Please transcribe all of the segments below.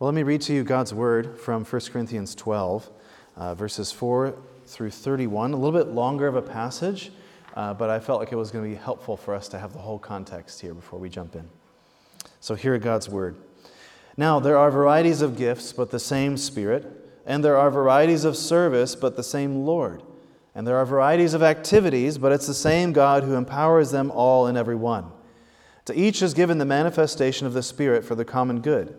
Well, let me read to you God's word from 1 Corinthians 12, uh, verses 4 through 31. A little bit longer of a passage, uh, but I felt like it was going to be helpful for us to have the whole context here before we jump in. So, hear God's word. Now, there are varieties of gifts, but the same Spirit, and there are varieties of service, but the same Lord. And there are varieties of activities, but it's the same God who empowers them all and every one. To each is given the manifestation of the Spirit for the common good.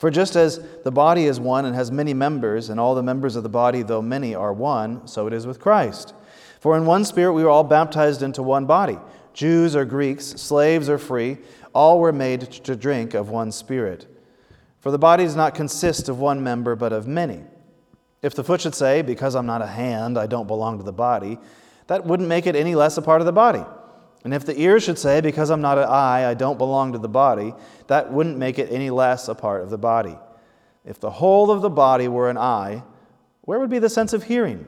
For just as the body is one and has many members, and all the members of the body, though many, are one, so it is with Christ. For in one Spirit we were all baptized into one body Jews or Greeks, slaves or free, all were made to drink of one Spirit. For the body does not consist of one member, but of many. If the foot should say, Because I'm not a hand, I don't belong to the body, that wouldn't make it any less a part of the body. And if the ear should say, Because I'm not an eye, I don't belong to the body, that wouldn't make it any less a part of the body. If the whole of the body were an eye, where would be the sense of hearing?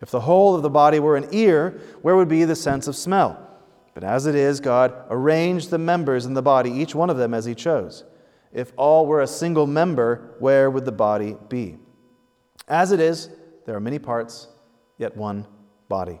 If the whole of the body were an ear, where would be the sense of smell? But as it is, God arranged the members in the body, each one of them as He chose. If all were a single member, where would the body be? As it is, there are many parts, yet one body.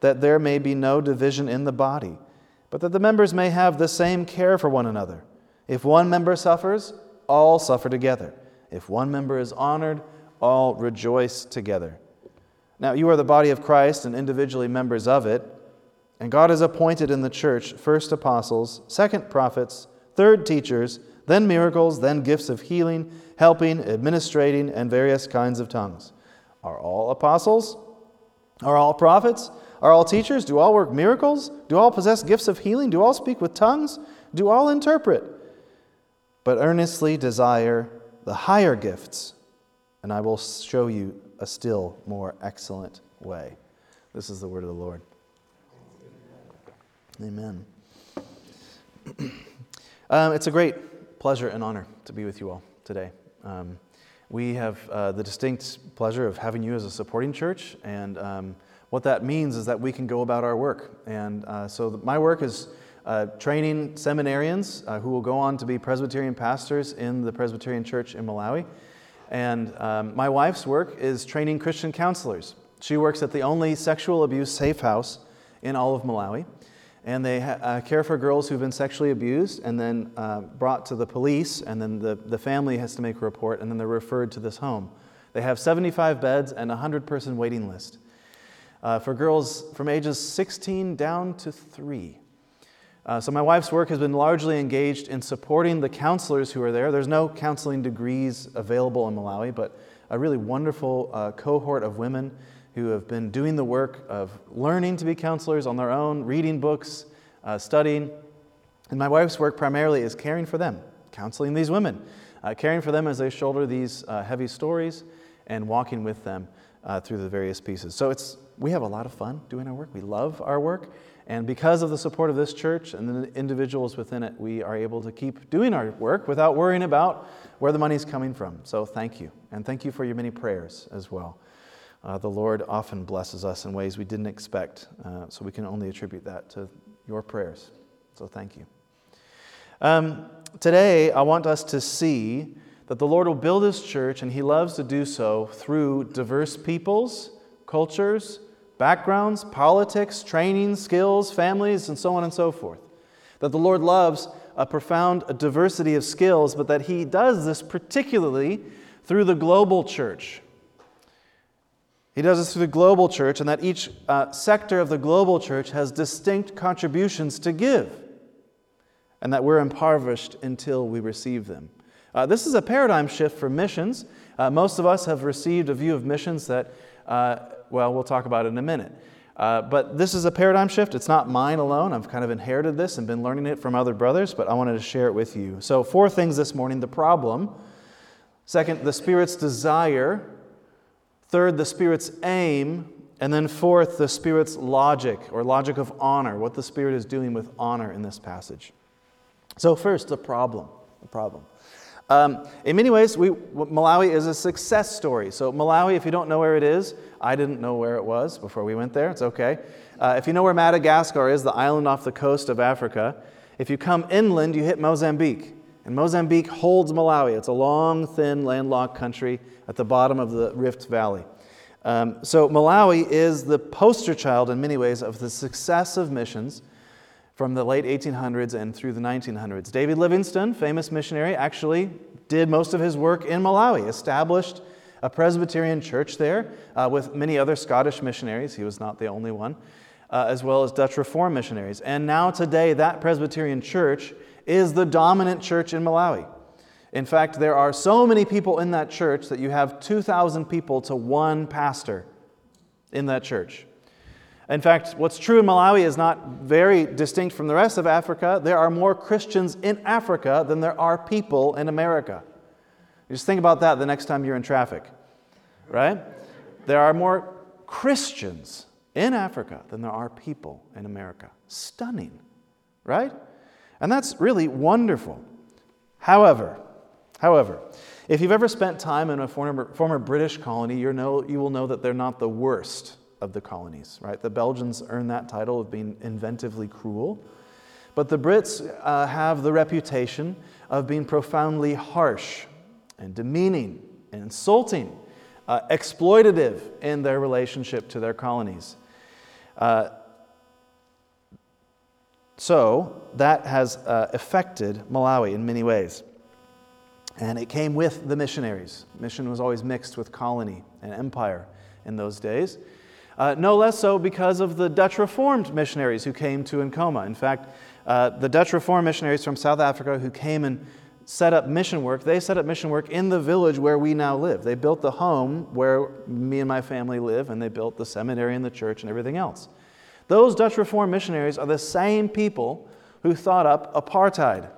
that there may be no division in the body, but that the members may have the same care for one another. If one member suffers, all suffer together. If one member is honored, all rejoice together. Now, you are the body of Christ and individually members of it. And God has appointed in the church first apostles, second prophets, third teachers, then miracles, then gifts of healing, helping, administrating, and various kinds of tongues. Are all apostles? Are all prophets? Are all teachers? Do all work miracles? Do all possess gifts of healing? Do all speak with tongues? Do all interpret? But earnestly desire the higher gifts, and I will show you a still more excellent way. This is the word of the Lord. Amen. um, it's a great pleasure and honor to be with you all today. Um, we have uh, the distinct pleasure of having you as a supporting church, and um, what that means is that we can go about our work. And uh, so my work is uh, training seminarians uh, who will go on to be Presbyterian pastors in the Presbyterian Church in Malawi. And um, my wife's work is training Christian counselors. She works at the only sexual abuse safe house in all of Malawi. And they ha- uh, care for girls who've been sexually abused and then uh, brought to the police, and then the, the family has to make a report, and then they're referred to this home. They have 75 beds and a 100 person waiting list uh, for girls from ages 16 down to 3. Uh, so, my wife's work has been largely engaged in supporting the counselors who are there. There's no counseling degrees available in Malawi, but a really wonderful uh, cohort of women who have been doing the work of learning to be counselors on their own, reading books, uh, studying. And my wife's work primarily is caring for them, counseling these women, uh, caring for them as they shoulder these uh, heavy stories and walking with them through the various pieces. So it's we have a lot of fun doing our work. We love our work. And because of the support of this church and the individuals within it, we are able to keep doing our work without worrying about where the money's coming from. So thank you. And thank you for your many prayers as well. Uh, the Lord often blesses us in ways we didn't expect, uh, so we can only attribute that to your prayers. So thank you. Um, today, I want us to see that the Lord will build His church, and He loves to do so through diverse peoples, cultures, backgrounds, politics, training, skills, families, and so on and so forth. That the Lord loves a profound diversity of skills, but that he does this particularly through the global church. He does this through the global church, and that each uh, sector of the global church has distinct contributions to give, and that we're impoverished until we receive them. Uh, this is a paradigm shift for missions. Uh, most of us have received a view of missions that, uh, well, we'll talk about it in a minute. Uh, but this is a paradigm shift. It's not mine alone. I've kind of inherited this and been learning it from other brothers, but I wanted to share it with you. So, four things this morning the problem. Second, the Spirit's desire. Third, the Spirit's aim. And then fourth, the Spirit's logic or logic of honor, what the Spirit is doing with honor in this passage. So, first, the problem. The problem. Um, in many ways, we, Malawi is a success story. So, Malawi, if you don't know where it is, I didn't know where it was before we went there. It's okay. Uh, if you know where Madagascar is, the island off the coast of Africa, if you come inland, you hit Mozambique. And Mozambique holds Malawi. It's a long, thin, landlocked country at the bottom of the Rift Valley. Um, so, Malawi is the poster child in many ways of the success of missions from the late 1800s and through the 1900s. David Livingstone, famous missionary, actually did most of his work in Malawi, established a Presbyterian church there uh, with many other Scottish missionaries. He was not the only one, uh, as well as Dutch Reform missionaries. And now, today, that Presbyterian church is the dominant church in Malawi. In fact, there are so many people in that church that you have 2,000 people to one pastor in that church. In fact, what's true in Malawi is not very distinct from the rest of Africa. There are more Christians in Africa than there are people in America. Just think about that the next time you're in traffic, right? There are more Christians in Africa than there are people in America. Stunning, right? And that's really wonderful. However, however, if you've ever spent time in a former, former British colony, you know, you will know that they're not the worst of the colonies, right? The Belgians earned that title of being inventively cruel. But the Brits uh, have the reputation of being profoundly harsh and demeaning and insulting, uh, exploitative in their relationship to their colonies. Uh, so that has uh, affected Malawi in many ways. And it came with the missionaries. Mission was always mixed with colony and empire in those days. Uh, no less so because of the Dutch Reformed missionaries who came to Nkhoma. In fact, uh, the Dutch Reformed missionaries from South Africa who came and set up mission work, they set up mission work in the village where we now live. They built the home where me and my family live, and they built the seminary and the church and everything else. Those Dutch Reformed missionaries are the same people who thought up apartheid,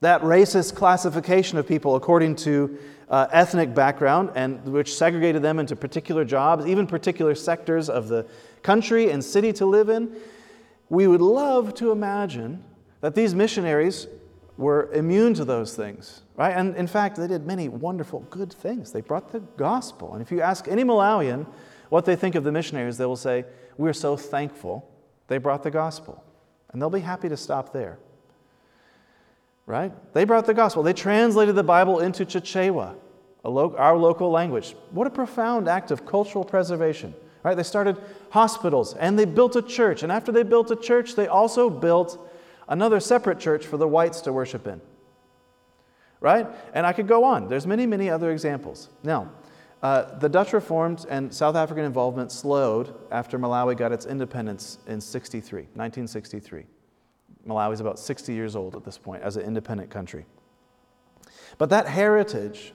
that racist classification of people according to uh, ethnic background, and which segregated them into particular jobs, even particular sectors of the country and city to live in. We would love to imagine that these missionaries were immune to those things, right? And in fact, they did many wonderful, good things. They brought the gospel. And if you ask any Malawian what they think of the missionaries, they will say, We're so thankful they brought the gospel. And they'll be happy to stop there right? They brought the gospel. They translated the Bible into Chichewa, lo- our local language. What a profound act of cultural preservation, right? They started hospitals and they built a church. And after they built a church, they also built another separate church for the whites to worship in, right? And I could go on. There's many, many other examples. Now, uh, the Dutch Reformed and South African involvement slowed after Malawi got its independence in 63, 1963. Malawi is about 60 years old at this point as an independent country. But that heritage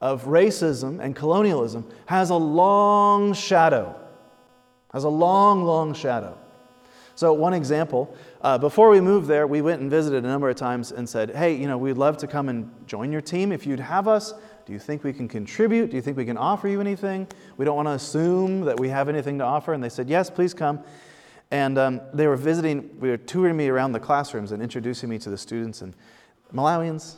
of racism and colonialism has a long shadow, has a long, long shadow. So, one example uh, before we moved there, we went and visited a number of times and said, Hey, you know, we'd love to come and join your team if you'd have us. Do you think we can contribute? Do you think we can offer you anything? We don't want to assume that we have anything to offer. And they said, Yes, please come. And um, they were visiting, we were touring me around the classrooms and introducing me to the students. And Malawians,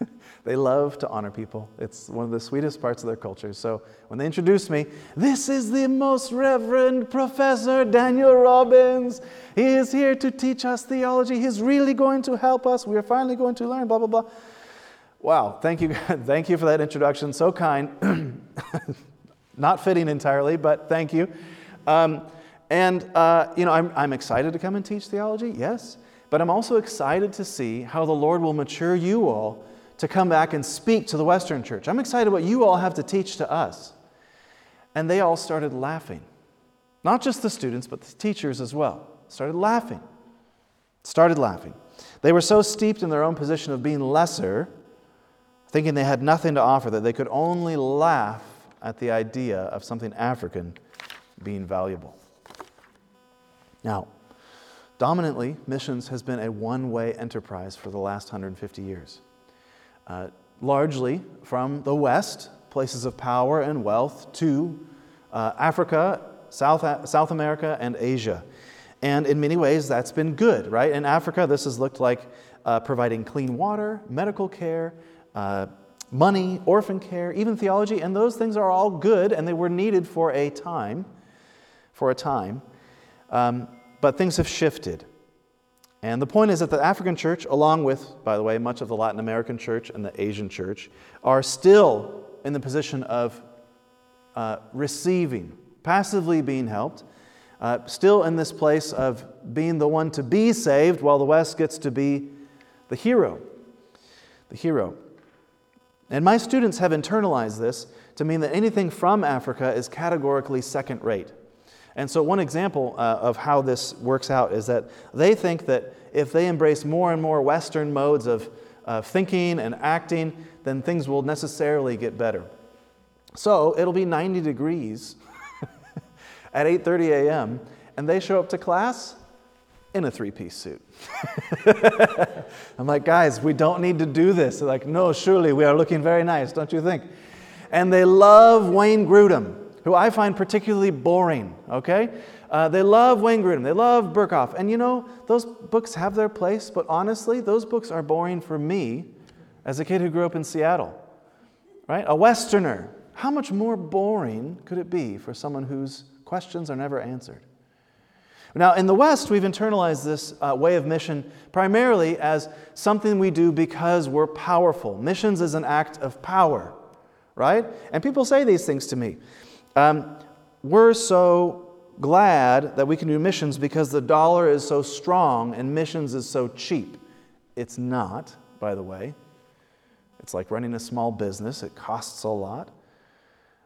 they love to honor people. It's one of the sweetest parts of their culture. So when they introduced me, this is the most reverend Professor Daniel Robbins. He is here to teach us theology. He's really going to help us. We are finally going to learn, blah, blah, blah. Wow, thank you, thank you for that introduction. So kind. Not fitting entirely, but thank you. Um, and, uh, you know, I'm, I'm excited to come and teach theology, yes. but I'm also excited to see how the Lord will mature you all to come back and speak to the Western church. I'm excited what you all have to teach to us. And they all started laughing. Not just the students, but the teachers as well. Started laughing. Started laughing. They were so steeped in their own position of being lesser, thinking they had nothing to offer, that they could only laugh at the idea of something African being valuable. Now, dominantly, missions has been a one way enterprise for the last 150 years. Uh, largely from the West, places of power and wealth, to uh, Africa, South, South America, and Asia. And in many ways, that's been good, right? In Africa, this has looked like uh, providing clean water, medical care, uh, money, orphan care, even theology, and those things are all good and they were needed for a time. For a time. Um, but things have shifted. And the point is that the African church, along with, by the way, much of the Latin American church and the Asian church, are still in the position of uh, receiving, passively being helped, uh, still in this place of being the one to be saved while the West gets to be the hero. The hero. And my students have internalized this to mean that anything from Africa is categorically second rate. And so, one example uh, of how this works out is that they think that if they embrace more and more Western modes of uh, thinking and acting, then things will necessarily get better. So, it'll be 90 degrees at 8:30 a.m. and they show up to class in a three-piece suit. I'm like, guys, we don't need to do this. They're like, no, surely we are looking very nice, don't you think? And they love Wayne Grudem, who I find particularly boring. Okay, uh, they love Wayne Grudem. They love Berkhof, and you know those books have their place. But honestly, those books are boring for me, as a kid who grew up in Seattle. Right, a Westerner. How much more boring could it be for someone whose questions are never answered. Now, in the West, we've internalized this uh, way of mission primarily as something we do because we're powerful. Missions is an act of power, right? And people say these things to me. Um, we're so glad that we can do missions because the dollar is so strong and missions is so cheap. It's not, by the way. It's like running a small business, it costs a lot.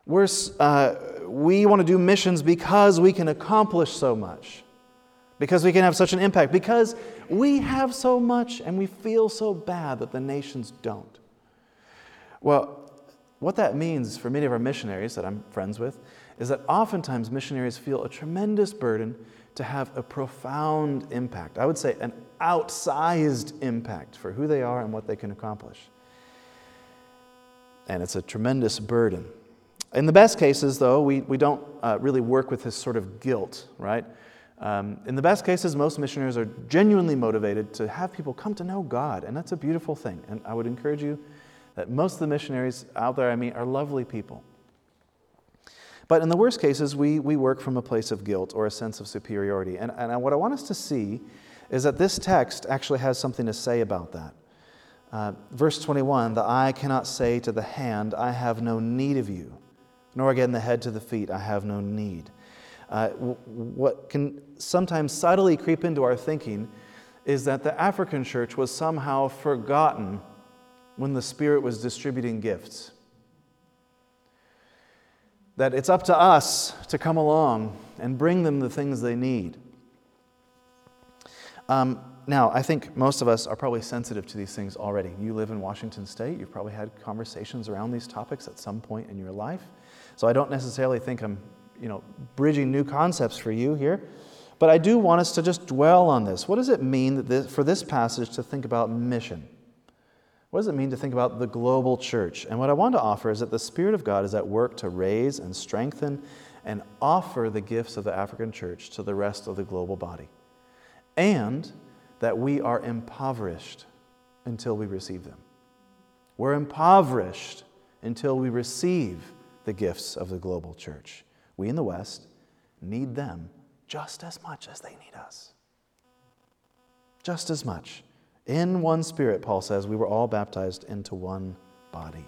We're, uh, we want to do missions because we can accomplish so much, because we can have such an impact, because we have so much and we feel so bad that the nations don't. Well, what that means for many of our missionaries that I'm friends with is that oftentimes missionaries feel a tremendous burden to have a profound impact. I would say an outsized impact for who they are and what they can accomplish. And it's a tremendous burden. In the best cases, though, we, we don't uh, really work with this sort of guilt, right? Um, in the best cases, most missionaries are genuinely motivated to have people come to know God, and that's a beautiful thing. And I would encourage you that most of the missionaries out there I meet are lovely people. But in the worst cases, we, we work from a place of guilt or a sense of superiority. And, and what I want us to see is that this text actually has something to say about that. Uh, verse 21 The eye cannot say to the hand, I have no need of you nor again the head to the feet, I have no need. Uh, what can sometimes subtly creep into our thinking is that the African church was somehow forgotten when the Spirit was distributing gifts. That it's up to us to come along and bring them the things they need. Um, now, I think most of us are probably sensitive to these things already. You live in Washington State, you've probably had conversations around these topics at some point in your life. So I don't necessarily think I'm, you know, bridging new concepts for you here. But I do want us to just dwell on this. What does it mean this, for this passage to think about mission? What does it mean to think about the global church? And what I want to offer is that the Spirit of God is at work to raise and strengthen and offer the gifts of the African church to the rest of the global body. And that we are impoverished until we receive them. We're impoverished until we receive the gifts of the global church. We in the West need them just as much as they need us. Just as much. In one spirit, Paul says, we were all baptized into one body.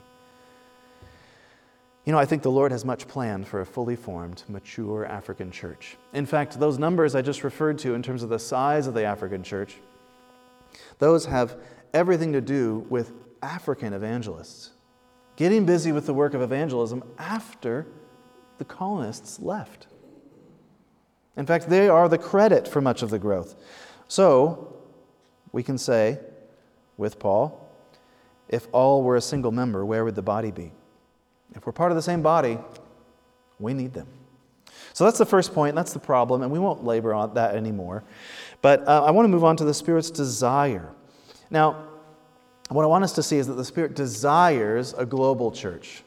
You know, I think the Lord has much planned for a fully formed, mature African church. In fact, those numbers I just referred to in terms of the size of the African church Those have everything to do with African evangelists getting busy with the work of evangelism after the colonists left. In fact, they are the credit for much of the growth. So, we can say with Paul, if all were a single member, where would the body be? If we're part of the same body, we need them. So that's the first point, that's the problem, and we won't labor on that anymore. But uh, I want to move on to the Spirit's desire. Now, what I want us to see is that the Spirit desires a global church,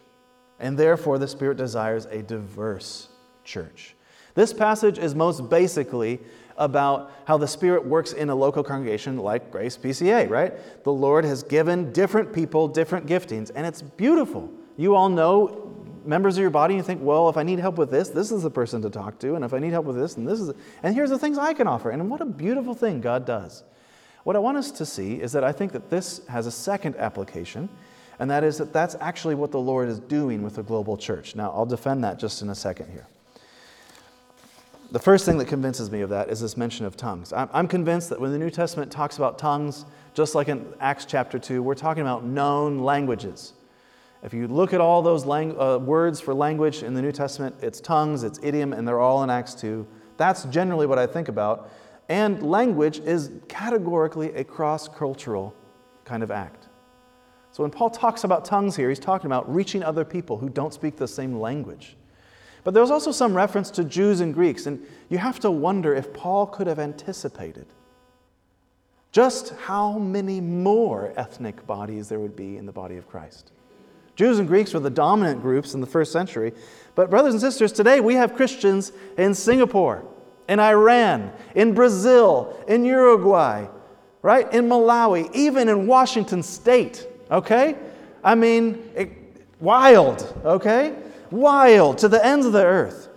and therefore the Spirit desires a diverse church. This passage is most basically about how the Spirit works in a local congregation like Grace PCA, right? The Lord has given different people different giftings, and it's beautiful. You all know members of your body, you think, well, if I need help with this, this is the person to talk to, and if I need help with this, and this is, and here's the things I can offer. And what a beautiful thing God does. What I want us to see is that I think that this has a second application, and that is that that's actually what the Lord is doing with the global church. Now, I'll defend that just in a second here. The first thing that convinces me of that is this mention of tongues. I'm convinced that when the New Testament talks about tongues, just like in Acts chapter 2, we're talking about known languages. If you look at all those lang- uh, words for language in the New Testament, it's tongues, it's idiom, and they're all in Acts 2. That's generally what I think about. And language is categorically a cross cultural kind of act. So when Paul talks about tongues here, he's talking about reaching other people who don't speak the same language. But there's also some reference to Jews and Greeks, and you have to wonder if Paul could have anticipated just how many more ethnic bodies there would be in the body of Christ. Jews and Greeks were the dominant groups in the first century, but, brothers and sisters, today we have Christians in Singapore, in Iran, in Brazil, in Uruguay, right? In Malawi, even in Washington state, okay? I mean, it, wild, okay? Wild to the ends of the earth.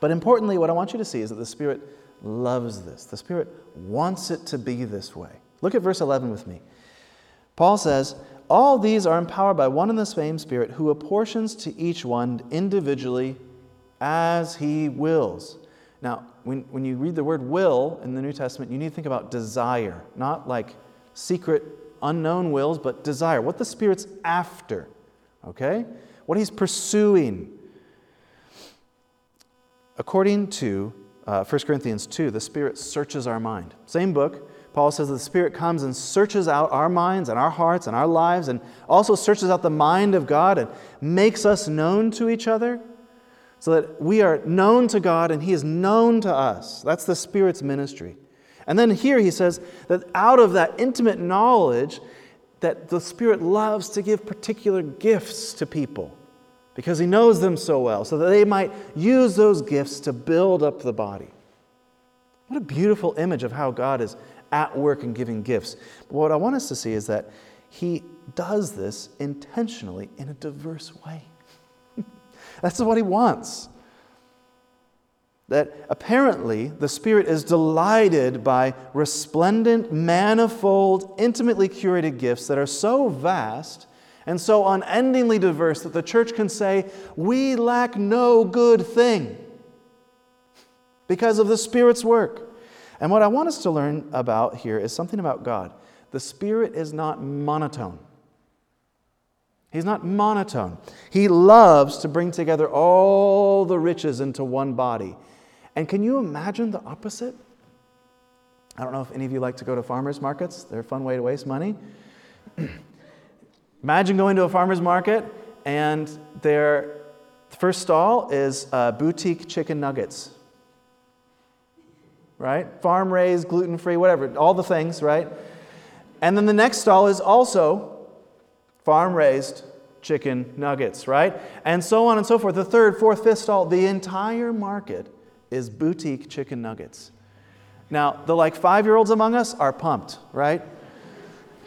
But importantly, what I want you to see is that the Spirit loves this. The Spirit wants it to be this way. Look at verse 11 with me. Paul says, All these are empowered by one and the same Spirit who apportions to each one individually as he wills. Now, when, when you read the word will in the New Testament, you need to think about desire, not like secret, unknown wills, but desire, what the Spirit's after. Okay? What he's pursuing. According to uh, 1 Corinthians 2, the Spirit searches our mind. Same book. Paul says the Spirit comes and searches out our minds and our hearts and our lives and also searches out the mind of God and makes us known to each other so that we are known to God and He is known to us. That's the Spirit's ministry. And then here he says that out of that intimate knowledge, that the Spirit loves to give particular gifts to people because he knows them so well, so that they might use those gifts to build up the body. What a beautiful image of how God is at work and giving gifts. But what I want us to see is that he does this intentionally in a diverse way. That's what he wants. That apparently the Spirit is delighted by resplendent, manifold, intimately curated gifts that are so vast and so unendingly diverse that the church can say, We lack no good thing because of the Spirit's work. And what I want us to learn about here is something about God. The Spirit is not monotone. He's not monotone. He loves to bring together all the riches into one body. And can you imagine the opposite? I don't know if any of you like to go to farmers markets. They're a fun way to waste money. Imagine going to a farmer's market and their first stall is uh, boutique chicken nuggets. Right? Farm raised, gluten free, whatever, all the things, right? And then the next stall is also farm raised chicken nuggets, right? And so on and so forth. The third, fourth, fifth stall, the entire market is boutique chicken nuggets. Now, the like five year olds among us are pumped, right?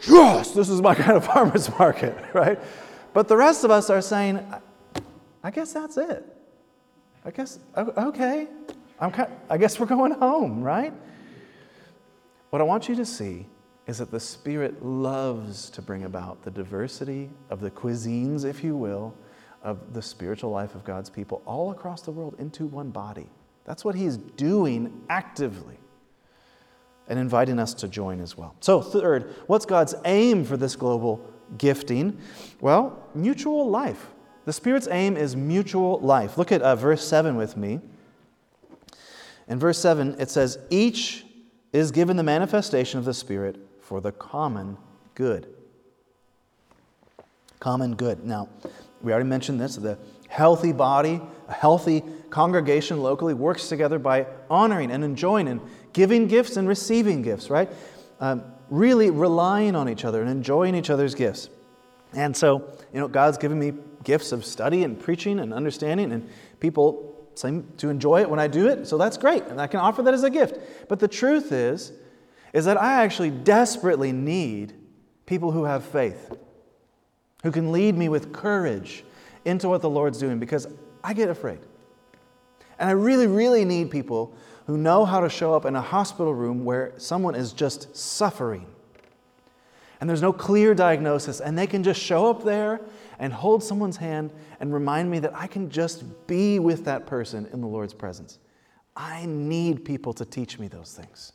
Yes, this is my kind of farmer's market, right? But the rest of us are saying, I guess that's it. I guess, okay, I'm kind, I guess we're going home, right? What I want you to see is that the Spirit loves to bring about the diversity of the cuisines, if you will, of the spiritual life of God's people all across the world into one body. That's what He's doing actively. And inviting us to join as well. So, third, what's God's aim for this global gifting? Well, mutual life. The Spirit's aim is mutual life. Look at uh, verse 7 with me. In verse 7, it says, Each is given the manifestation of the Spirit for the common good. Common good. Now, we already mentioned this the healthy body, a healthy congregation locally works together by honoring and enjoying and giving gifts and receiving gifts, right? Um, really relying on each other and enjoying each other's gifts. And so, you know, God's given me gifts of study and preaching and understanding, and people seem to enjoy it when I do it, so that's great, and I can offer that as a gift. But the truth is, is that I actually desperately need people who have faith, who can lead me with courage into what the Lord's doing, because I get afraid. And I really, really need people who know how to show up in a hospital room where someone is just suffering. And there's no clear diagnosis, and they can just show up there and hold someone's hand and remind me that I can just be with that person in the Lord's presence. I need people to teach me those things.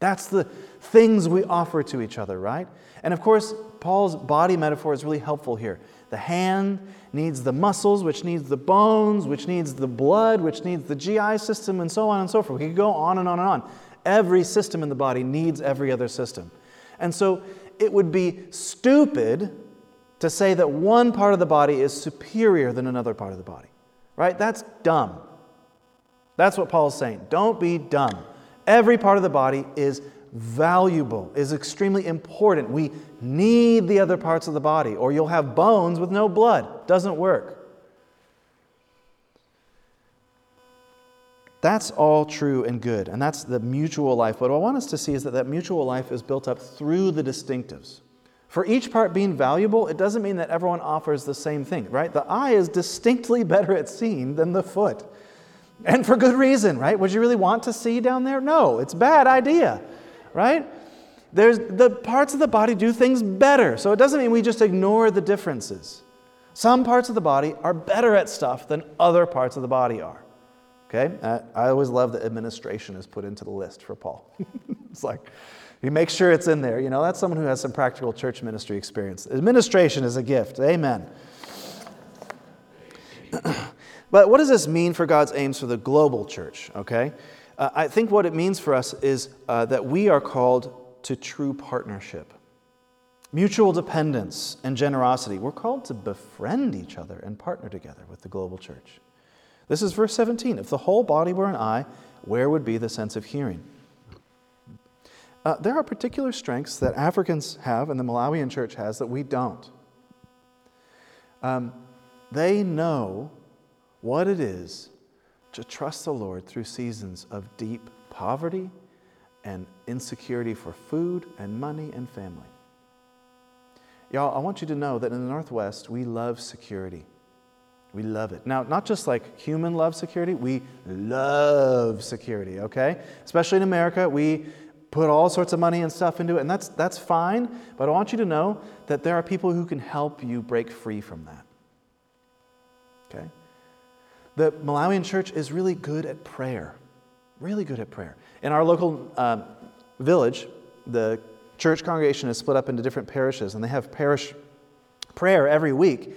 That's the things we offer to each other, right? And of course, Paul's body metaphor is really helpful here. The hand needs the muscles, which needs the bones, which needs the blood, which needs the GI system, and so on and so forth. We could go on and on and on. Every system in the body needs every other system. And so it would be stupid to say that one part of the body is superior than another part of the body, right? That's dumb. That's what Paul's saying. Don't be dumb. Every part of the body is valuable, is extremely important. We need the other parts of the body, or you'll have bones with no blood. Doesn't work. That's all true and good, and that's the mutual life. But what I want us to see is that that mutual life is built up through the distinctives. For each part being valuable, it doesn't mean that everyone offers the same thing, right? The eye is distinctly better at seeing than the foot. And for good reason, right? Would you really want to see down there? No, it's a bad idea, right? There's, the parts of the body do things better. So it doesn't mean we just ignore the differences. Some parts of the body are better at stuff than other parts of the body are. Okay? I always love that administration is put into the list for Paul. it's like, he makes sure it's in there. You know, that's someone who has some practical church ministry experience. Administration is a gift. Amen. but what does this mean for God's aims for the global church? Okay? Uh, I think what it means for us is uh, that we are called to true partnership, mutual dependence, and generosity. We're called to befriend each other and partner together with the global church. This is verse 17. If the whole body were an eye, where would be the sense of hearing? Uh, there are particular strengths that Africans have and the Malawian church has that we don't. Um, they know what it is to trust the Lord through seasons of deep poverty and insecurity for food and money and family. Y'all, I want you to know that in the Northwest, we love security. We love it. Now, not just like human love security, we love security, okay? Especially in America, we put all sorts of money and stuff into it, and that's, that's fine, but I want you to know that there are people who can help you break free from that. Okay? The Malawian church is really good at prayer, really good at prayer. In our local uh, village, the church congregation is split up into different parishes, and they have parish prayer every week.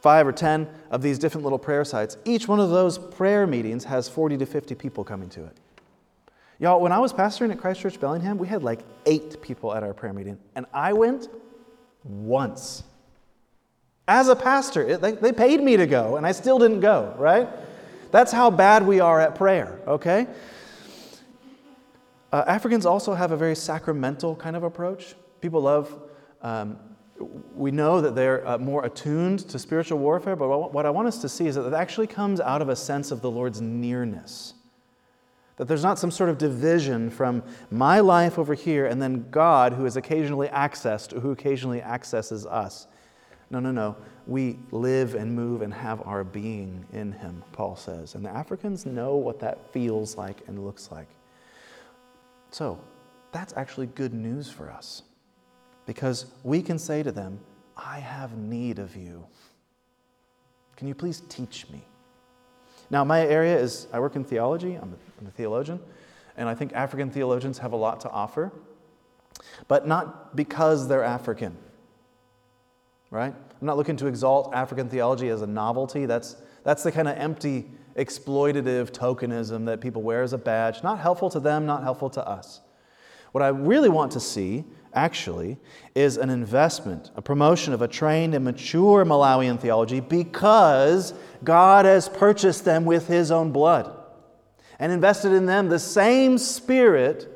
Five or ten of these different little prayer sites. Each one of those prayer meetings has 40 to 50 people coming to it. Y'all, when I was pastoring at Christ Church Bellingham, we had like eight people at our prayer meeting, and I went once. As a pastor, it, they, they paid me to go, and I still didn't go, right? That's how bad we are at prayer, okay? Uh, Africans also have a very sacramental kind of approach. People love, um, we know that they're uh, more attuned to spiritual warfare, but what I want us to see is that it actually comes out of a sense of the Lord's nearness. That there's not some sort of division from my life over here and then God, who is occasionally accessed, who occasionally accesses us. No, no, no. We live and move and have our being in Him, Paul says. And the Africans know what that feels like and looks like. So, that's actually good news for us because we can say to them, I have need of you. Can you please teach me? Now, my area is I work in theology, I'm a, I'm a theologian, and I think African theologians have a lot to offer, but not because they're African. Right? I'm not looking to exalt African theology as a novelty. That's, that's the kind of empty, exploitative tokenism that people wear as a badge. Not helpful to them, not helpful to us. What I really want to see, actually, is an investment, a promotion of a trained and mature Malawian theology because God has purchased them with His own blood and invested in them the same Spirit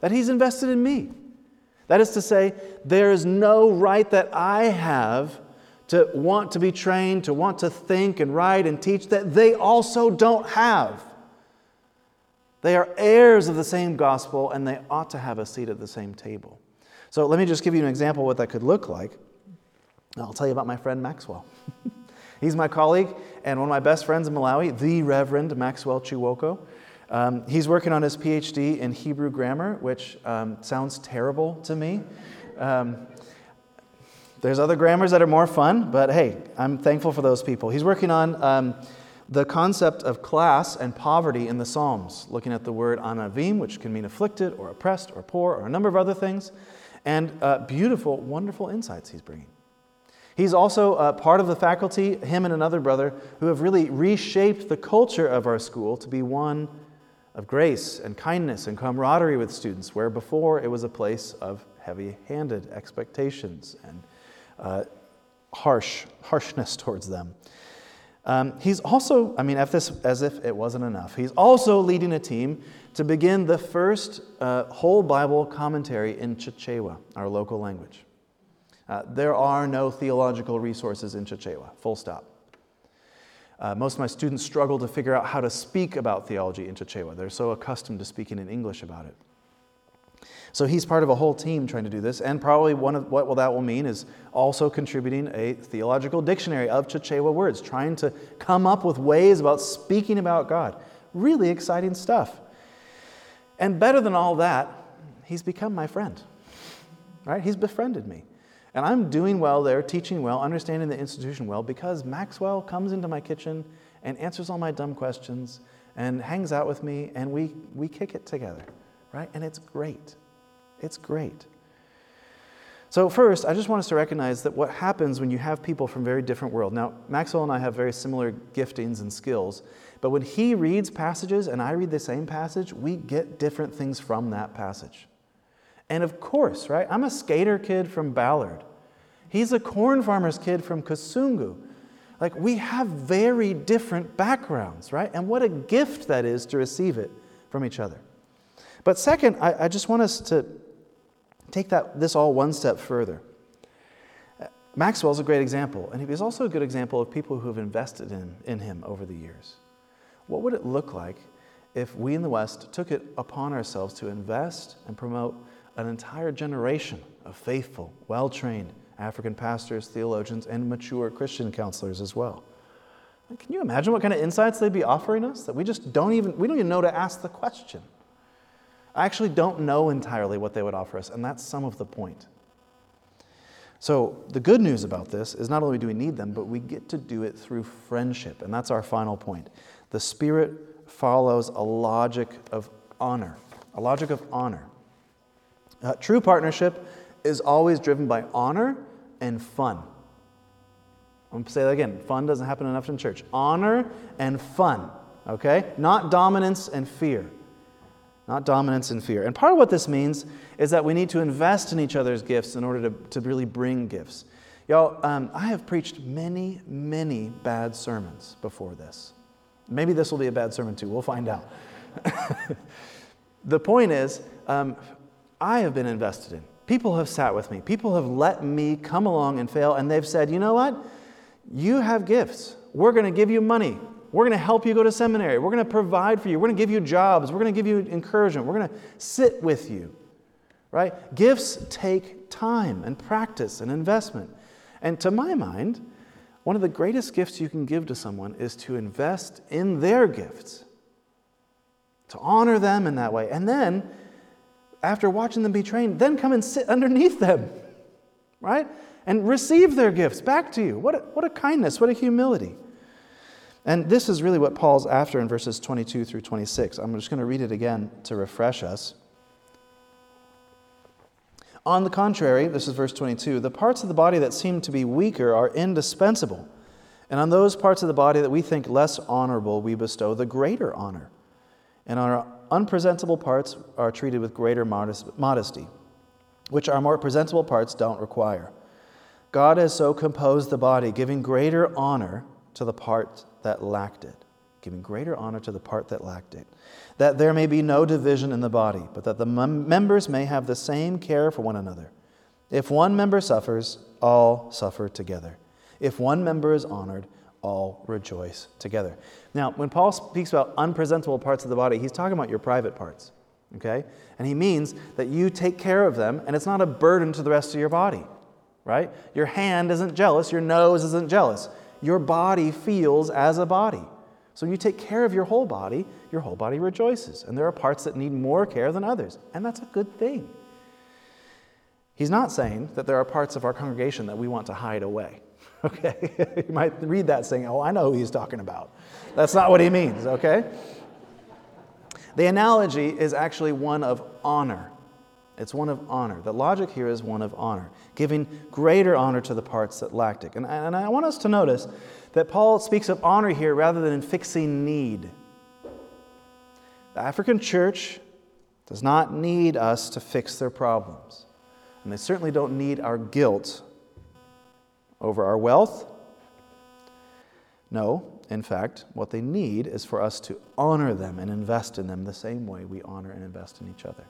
that He's invested in me. That is to say, there is no right that I have to want to be trained, to want to think and write and teach that they also don't have. They are heirs of the same gospel and they ought to have a seat at the same table. So let me just give you an example of what that could look like. I'll tell you about my friend Maxwell. He's my colleague and one of my best friends in Malawi, the Reverend Maxwell Chiwoko. Um, he's working on his PhD in Hebrew grammar, which um, sounds terrible to me. Um, there's other grammars that are more fun, but hey, I'm thankful for those people. He's working on um, the concept of class and poverty in the Psalms, looking at the word anavim, which can mean afflicted or oppressed or poor or a number of other things, and uh, beautiful, wonderful insights he's bringing. He's also uh, part of the faculty, him and another brother, who have really reshaped the culture of our school to be one of grace and kindness and camaraderie with students, where before it was a place of heavy handed expectations and uh, harsh, harshness towards them. Um, he's also, I mean, this, as if it wasn't enough, he's also leading a team to begin the first uh, whole Bible commentary in Chichewa, our local language. Uh, there are no theological resources in Chichewa, full stop. Uh, most of my students struggle to figure out how to speak about theology in Chichewa. They're so accustomed to speaking in English about it. So he's part of a whole team trying to do this, and probably one of what that will mean is also contributing a theological dictionary of Chichewa words, trying to come up with ways about speaking about God. Really exciting stuff. And better than all that, he's become my friend. Right? He's befriended me. And I'm doing well there, teaching well, understanding the institution well, because Maxwell comes into my kitchen and answers all my dumb questions and hangs out with me, and we, we kick it together, right? And it's great. It's great. So, first, I just want us to recognize that what happens when you have people from very different worlds. Now, Maxwell and I have very similar giftings and skills, but when he reads passages and I read the same passage, we get different things from that passage. And of course, right, I'm a skater kid from Ballard. He's a corn farmer's kid from Kasungu. Like, we have very different backgrounds, right? And what a gift that is to receive it from each other. But second, I, I just want us to take that, this all one step further. Maxwell's a great example, and he's also a good example of people who have invested in, in him over the years. What would it look like if we in the West took it upon ourselves to invest and promote an entire generation of faithful, well trained African pastors, theologians, and mature Christian counselors as well? Can you imagine what kind of insights they'd be offering us that we just don't even, we don't even know to ask the question? I actually don't know entirely what they would offer us, and that's some of the point. So, the good news about this is not only do we need them, but we get to do it through friendship, and that's our final point. The Spirit follows a logic of honor, a logic of honor. Uh, true partnership is always driven by honor and fun. I'm going to say that again. Fun doesn't happen enough in church. Honor and fun, okay? Not dominance and fear not dominance and fear. And part of what this means is that we need to invest in each other's gifts in order to, to really bring gifts. Y'all, um, I have preached many, many bad sermons before this. Maybe this will be a bad sermon too. We'll find out. the point is, um, I have been invested in. People have sat with me. People have let me come along and fail, and they've said, you know what? You have gifts. We're going to give you money. We're going to help you go to seminary. We're going to provide for you. We're going to give you jobs. We're going to give you encouragement. We're going to sit with you. Right? Gifts take time and practice and investment. And to my mind, one of the greatest gifts you can give to someone is to invest in their gifts, to honor them in that way. And then, after watching them be trained, then come and sit underneath them, right? And receive their gifts back to you. What a, what a kindness, what a humility. And this is really what Paul's after in verses 22 through 26. I'm just going to read it again to refresh us. On the contrary, this is verse 22 the parts of the body that seem to be weaker are indispensable. And on those parts of the body that we think less honorable, we bestow the greater honor. And on, our unpresentable parts are treated with greater modesty, which our more presentable parts don't require. God has so composed the body, giving greater honor to the part that lacked it, giving greater honor to the part that lacked it, that there may be no division in the body, but that the mem- members may have the same care for one another. If one member suffers, all suffer together. If one member is honored, all rejoice together. Now, when Paul speaks about unpresentable parts of the body, he's talking about your private parts, okay? And he means that you take care of them and it's not a burden to the rest of your body, right? Your hand isn't jealous, your nose isn't jealous. Your body feels as a body. So when you take care of your whole body, your whole body rejoices. And there are parts that need more care than others, and that's a good thing. He's not saying that there are parts of our congregation that we want to hide away. Okay? you might read that saying, oh, I know who he's talking about. That's not what he means, okay? The analogy is actually one of honor. It's one of honor. The logic here is one of honor, giving greater honor to the parts that lacked it. And, and I want us to notice that Paul speaks of honor here rather than fixing need. The African church does not need us to fix their problems, and they certainly don't need our guilt over our wealth. No, in fact, what they need is for us to honor them and invest in them the same way we honor and invest in each other.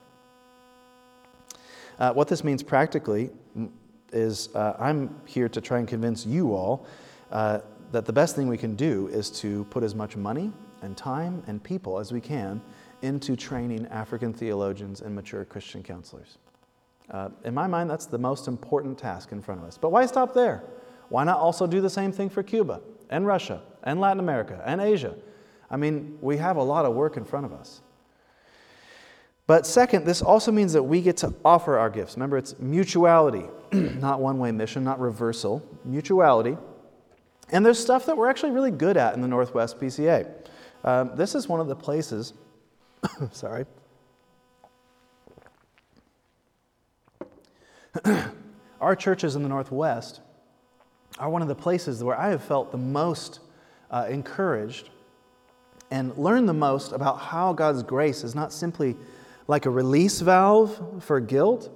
Uh, what this means practically is uh, I'm here to try and convince you all uh, that the best thing we can do is to put as much money and time and people as we can into training African theologians and mature Christian counselors. Uh, in my mind, that's the most important task in front of us. But why stop there? Why not also do the same thing for Cuba and Russia and Latin America and Asia? I mean, we have a lot of work in front of us. But second, this also means that we get to offer our gifts. Remember, it's mutuality, not one way mission, not reversal, mutuality. And there's stuff that we're actually really good at in the Northwest PCA. Um, this is one of the places, sorry. Our churches in the Northwest are one of the places where I have felt the most uh, encouraged and learned the most about how God's grace is not simply like a release valve for guilt,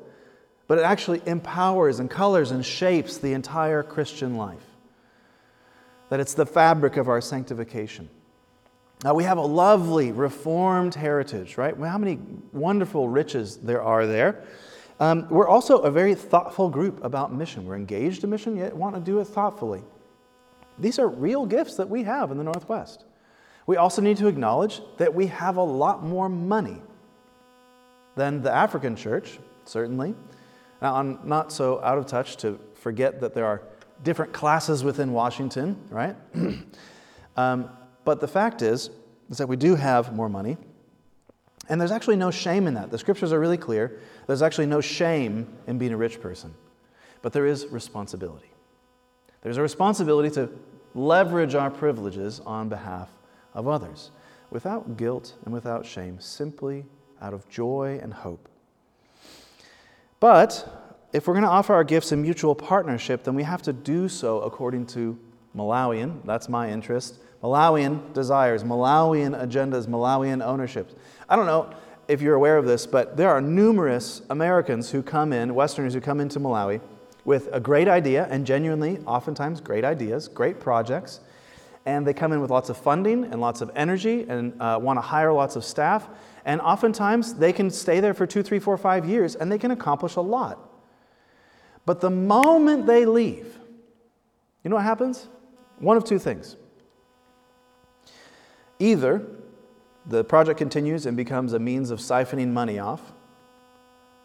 but it actually empowers and colors and shapes the entire Christian life. That it's the fabric of our sanctification. Now, we have a lovely Reformed heritage, right? How many wonderful riches there are there. Um, we're also a very thoughtful group about mission. We're engaged in mission, yet want to do it thoughtfully. These are real gifts that we have in the Northwest. We also need to acknowledge that we have a lot more money than the African church, certainly. Now, I'm not so out of touch to forget that there are different classes within Washington, right? um, but the fact is, is that we do have more money. And there's actually no shame in that. The scriptures are really clear. There's actually no shame in being a rich person, but there is responsibility. There's a responsibility to leverage our privileges on behalf of others without guilt and without shame, simply out of joy and hope. But if we're going to offer our gifts in mutual partnership, then we have to do so according to Malawian, that's my interest, Malawian desires, Malawian agendas, Malawian ownerships. I don't know if you're aware of this, but there are numerous Americans who come in, Westerners who come into Malawi with a great idea, and genuinely, oftentimes, great ideas, great projects. And they come in with lots of funding and lots of energy and uh, want to hire lots of staff. And oftentimes they can stay there for two, three, four, five years and they can accomplish a lot. But the moment they leave, you know what happens? One of two things. Either the project continues and becomes a means of siphoning money off,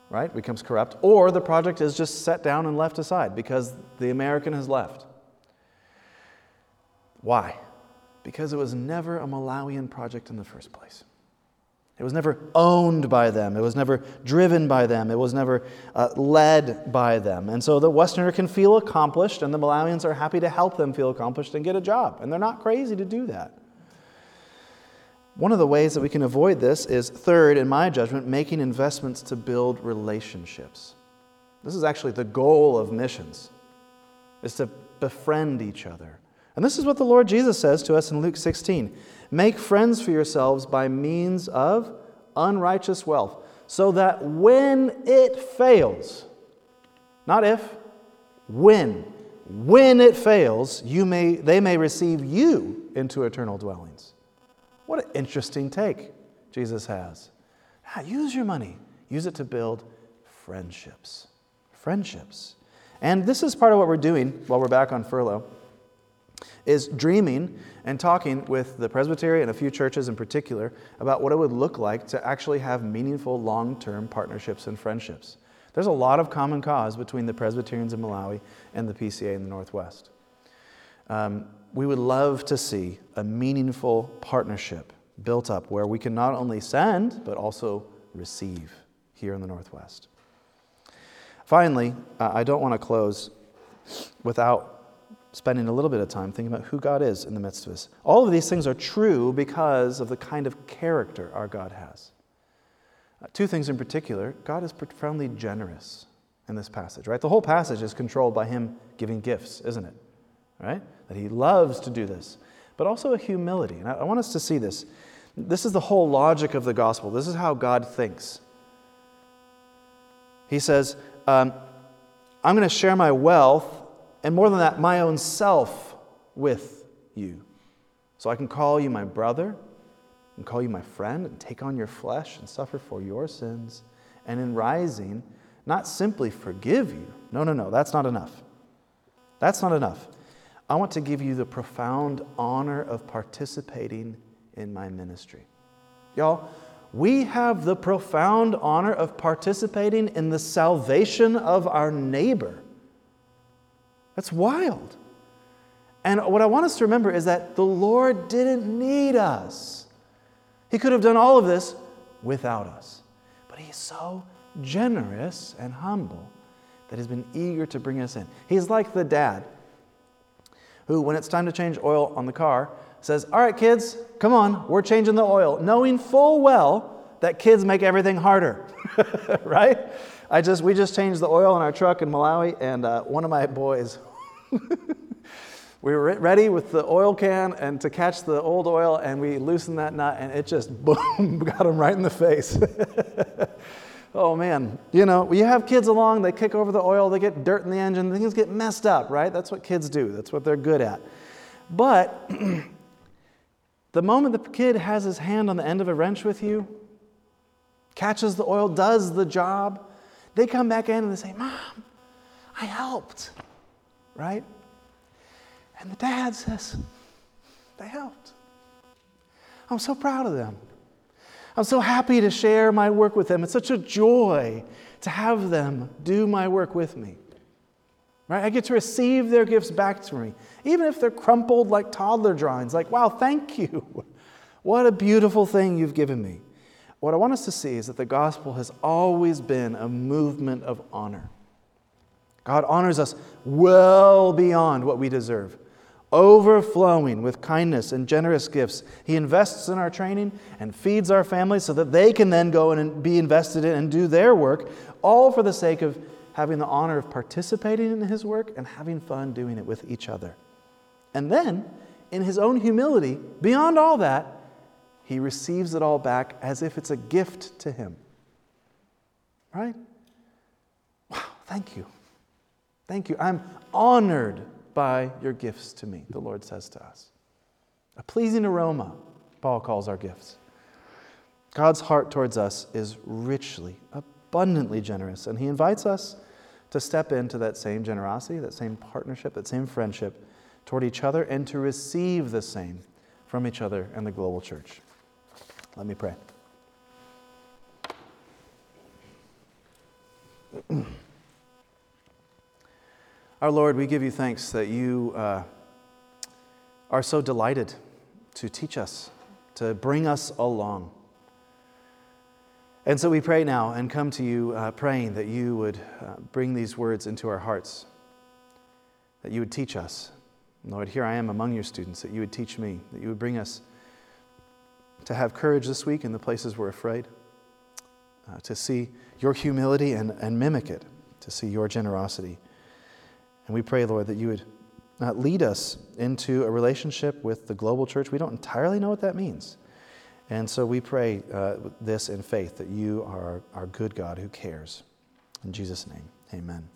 right? Becomes corrupt, or the project is just set down and left aside because the American has left. Why? Because it was never a Malawian project in the first place. It was never owned by them. It was never driven by them. It was never uh, led by them. And so the Westerner can feel accomplished, and the Malawians are happy to help them feel accomplished and get a job. And they're not crazy to do that. One of the ways that we can avoid this is, third, in my judgment, making investments to build relationships. This is actually the goal of missions, is to befriend each other. And this is what the Lord Jesus says to us in Luke 16 Make friends for yourselves by means of unrighteous wealth, so that when it fails, not if, when, when it fails, you may, they may receive you into eternal dwellings. What an interesting take Jesus has. Ah, use your money, use it to build friendships. Friendships. And this is part of what we're doing while we're back on furlough is dreaming and talking with the presbytery and a few churches in particular about what it would look like to actually have meaningful long-term partnerships and friendships. There's a lot of common cause between the Presbyterians in Malawi and the PCA in the Northwest. Um, we would love to see a meaningful partnership built up where we can not only send, but also receive here in the Northwest. Finally, I don't want to close without spending a little bit of time thinking about who God is in the midst of us. All of these things are true because of the kind of character our God has. Uh, two things in particular God is profoundly generous in this passage, right? The whole passage is controlled by Him giving gifts, isn't it? Right? That He loves to do this, but also a humility. And I, I want us to see this. This is the whole logic of the gospel. This is how God thinks. He says, um, I'm going to share my wealth and more than that, my own self with you. So I can call you my brother and call you my friend and take on your flesh and suffer for your sins. And in rising, not simply forgive you. No, no, no, that's not enough. That's not enough. I want to give you the profound honor of participating in my ministry. Y'all, we have the profound honor of participating in the salvation of our neighbor. That's wild. And what I want us to remember is that the Lord didn't need us. He could have done all of this without us. But He's so generous and humble that He's been eager to bring us in. He's like the dad who, when it's time to change oil on the car, says, All right, kids, come on, we're changing the oil, knowing full well that kids make everything harder, right? I just, we just changed the oil in our truck in Malawi, and uh, one of my boys, we were ready with the oil can and to catch the old oil, and we loosened that nut, and it just boom, got him right in the face. Oh man, you know, you have kids along, they kick over the oil, they get dirt in the engine, things get messed up, right? That's what kids do, that's what they're good at. But the moment the kid has his hand on the end of a wrench with you, catches the oil, does the job, they come back in and they say, Mom, I helped, right? And the dad says, They helped. I'm so proud of them. I'm so happy to share my work with them. It's such a joy to have them do my work with me. Right? I get to receive their gifts back to me, even if they're crumpled like toddler drawings. Like, wow, thank you. What a beautiful thing you've given me. What I want us to see is that the gospel has always been a movement of honor. God honors us well beyond what we deserve, overflowing with kindness and generous gifts. He invests in our training and feeds our families so that they can then go and be invested in and do their work, all for the sake of having the honor of participating in His work and having fun doing it with each other. And then, in His own humility, beyond all that, he receives it all back as if it's a gift to him. Right? Wow, thank you. Thank you. I'm honored by your gifts to me, the Lord says to us. A pleasing aroma, Paul calls our gifts. God's heart towards us is richly, abundantly generous, and He invites us to step into that same generosity, that same partnership, that same friendship toward each other, and to receive the same from each other and the global church. Let me pray. Our Lord, we give you thanks that you uh, are so delighted to teach us, to bring us along. And so we pray now and come to you uh, praying that you would uh, bring these words into our hearts, that you would teach us. Lord, here I am among your students, that you would teach me, that you would bring us to have courage this week in the places we're afraid, uh, to see your humility and, and mimic it, to see your generosity. And we pray, Lord, that you would lead us into a relationship with the global church. We don't entirely know what that means. And so we pray uh, this in faith that you are our good God who cares. In Jesus' name, amen.